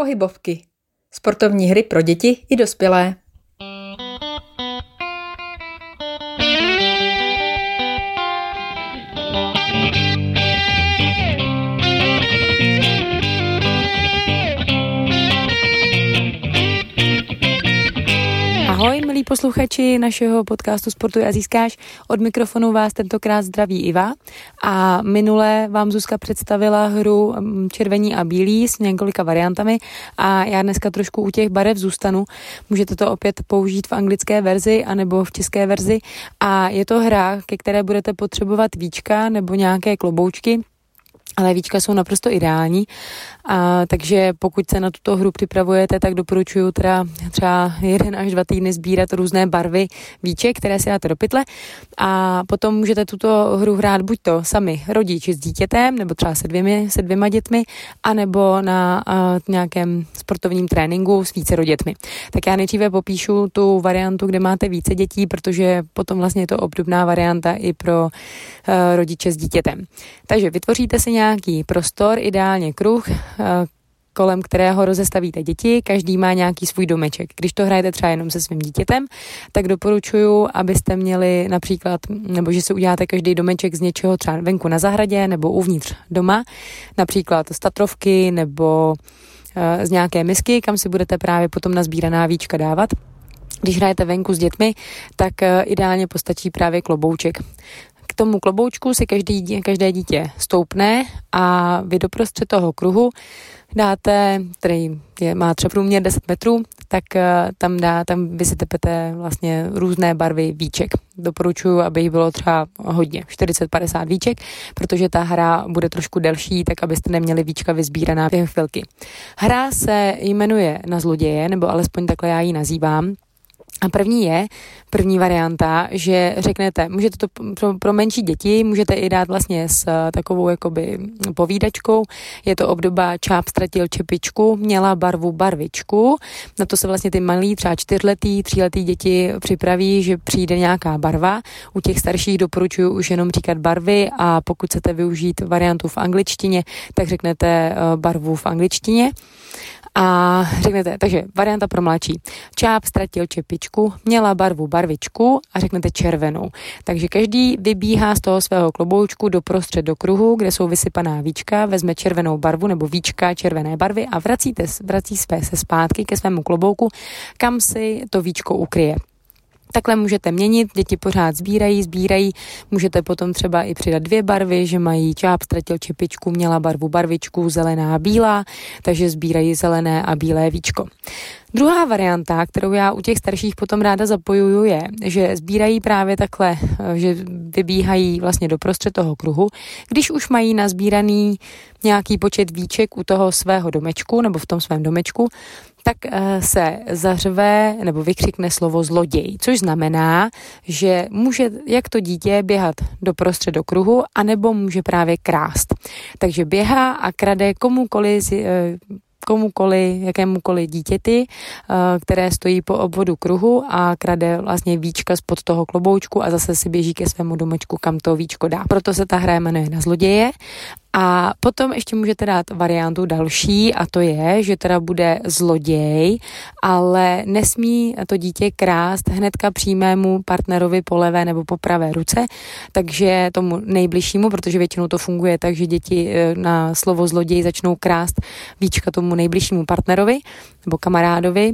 Pohybovky. Sportovní hry pro děti i dospělé. Posluchači našeho podcastu Sportu a získáš. Od mikrofonu vás tentokrát zdraví Iva. A minule vám Zuzka představila hru mm, Červení a bílí s několika variantami a já dneska trošku u těch barev zůstanu. Můžete to opět použít v anglické verzi anebo v české verzi. A je to hra, ke které budete potřebovat víčka nebo nějaké kloboučky ale víčka jsou naprosto ideální, a, takže pokud se na tuto hru připravujete, tak doporučuji teda třeba jeden až dva týdny sbírat různé barvy víček, které si dáte do pytle a potom můžete tuto hru hrát buď to sami rodiči s dítětem, nebo třeba se, dvěmi, se dvěma dětmi, anebo na a, nějakém sportovním tréninku s více dětmi. Tak já nejdříve popíšu tu variantu, kde máte více dětí, protože potom vlastně je to obdobná varianta i pro a, rodiče s dítětem. Takže vytvoříte si nějaký prostor, ideálně kruh, eh, kolem kterého rozestavíte děti, každý má nějaký svůj domeček. Když to hrajete třeba jenom se svým dítětem, tak doporučuji, abyste měli například, nebo že si uděláte každý domeček z něčeho třeba venku na zahradě nebo uvnitř doma, například z Tatrovky nebo eh, z nějaké misky, kam si budete právě potom na sbíraná víčka dávat. Když hrajete venku s dětmi, tak eh, ideálně postačí právě klobouček. K tomu kloboučku si každý, každé dítě stoupne a vy doprostřed toho kruhu dáte, který je, má třeba průměr 10 metrů, tak uh, tam, dá, tam vysytepete vlastně různé barvy víček. Doporučuji, aby jich bylo třeba hodně, 40-50 víček, protože ta hra bude trošku delší, tak abyste neměli víčka vyzbíraná během chvilky. Hra se jmenuje na zloděje, nebo alespoň takhle já ji nazývám. A první je, první varianta, že řeknete, můžete to pro, pro menší děti, můžete i dát vlastně s eh, takovou jakoby povídačkou. Je to obdoba čáp ztratil čepičku, měla barvu barvičku. Na to se vlastně ty malí, třeba čtyřletý, tříletý děti připraví, že přijde nějaká barva. U těch starších doporučuji už jenom říkat barvy a pokud chcete využít variantu v angličtině, tak řeknete eh, barvu v angličtině a řeknete, takže varianta pro mladší. Čáp ztratil čepičku, měla barvu barvičku a řeknete červenou. Takže každý vybíhá z toho svého kloboučku do prostřed do kruhu, kde jsou vysypaná víčka, vezme červenou barvu nebo víčka červené barvy a vracíte, vrací své se zpátky ke svému klobouku, kam si to víčko ukryje. Takhle můžete měnit, děti pořád sbírají, sbírají, můžete potom třeba i přidat dvě barvy, že mají čáp, ztratil čepičku, měla barvu barvičku, zelená a bílá, takže sbírají zelené a bílé víčko. Druhá varianta, kterou já u těch starších potom ráda zapojuju, je, že sbírají právě takhle, že vybíhají vlastně do prostřed toho kruhu, když už mají nazbíraný nějaký počet víček u toho svého domečku nebo v tom svém domečku, tak eh, se zařve nebo vykřikne slovo zloděj, což znamená, že může jak to dítě běhat do prostřed do kruhu, anebo může právě krást. Takže běhá a krade komukoliv eh, komukoli, jakémukoliv dítěti, eh, které stojí po obvodu kruhu a krade vlastně víčka spod toho kloboučku a zase si běží ke svému domečku, kam to víčko dá. Proto se ta hra jmenuje na zloděje a potom ještě můžete dát variantu další a to je, že teda bude zloděj, ale nesmí to dítě krást hnedka přímému partnerovi po levé nebo po pravé ruce, takže tomu nejbližšímu, protože většinou to funguje tak, že děti e, na slovo zloděj začnou krást víčka tomu nejbližšímu partnerovi nebo kamarádovi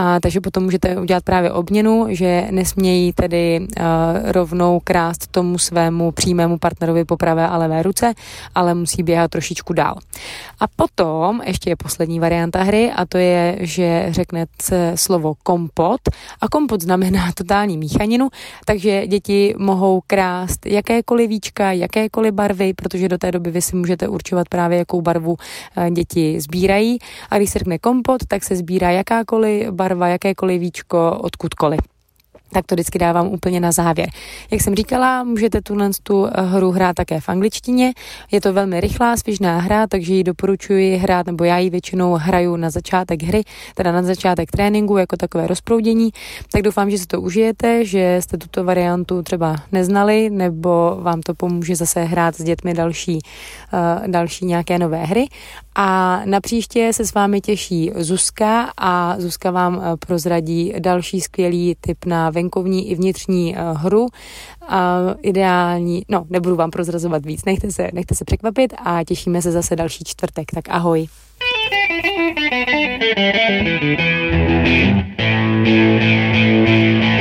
a takže potom můžete udělat právě obměnu, že nesmějí tedy uh, rovnou krást tomu svému přímému partnerovi po pravé a levé ruce, ale musí běhat trošičku dál. A potom ještě je poslední varianta hry a to je, že řeknete slovo kompot a kompot znamená totální míchaninu, takže děti mohou krást jakékoliv víčka, jakékoliv barvy, protože do té doby vy si můžete určovat právě, jakou barvu uh, děti sbírají a když se řekne kompot, tak se sbírá jakákoliv barva, jakékoliv víčko, odkudkoliv. Tak to vždycky dávám úplně na závěr. Jak jsem říkala, můžete tu, tu hru hrát také v angličtině. Je to velmi rychlá, svižná hra, takže ji doporučuji hrát, nebo já ji většinou hraju na začátek hry, teda na začátek tréninku, jako takové rozproudění. Tak doufám, že si to užijete, že jste tuto variantu třeba neznali, nebo vám to pomůže zase hrát s dětmi další, uh, další nějaké nové hry. A na příště se s vámi těší Zuzka a Zuzka vám eh, prozradí další skvělý tip na venkovní i vnitřní eh, hru. Ideální, no, nebudu vám prozrazovat víc, nechte se, nechte se překvapit a těšíme se zase další čtvrtek. Tak ahoj. Thank you.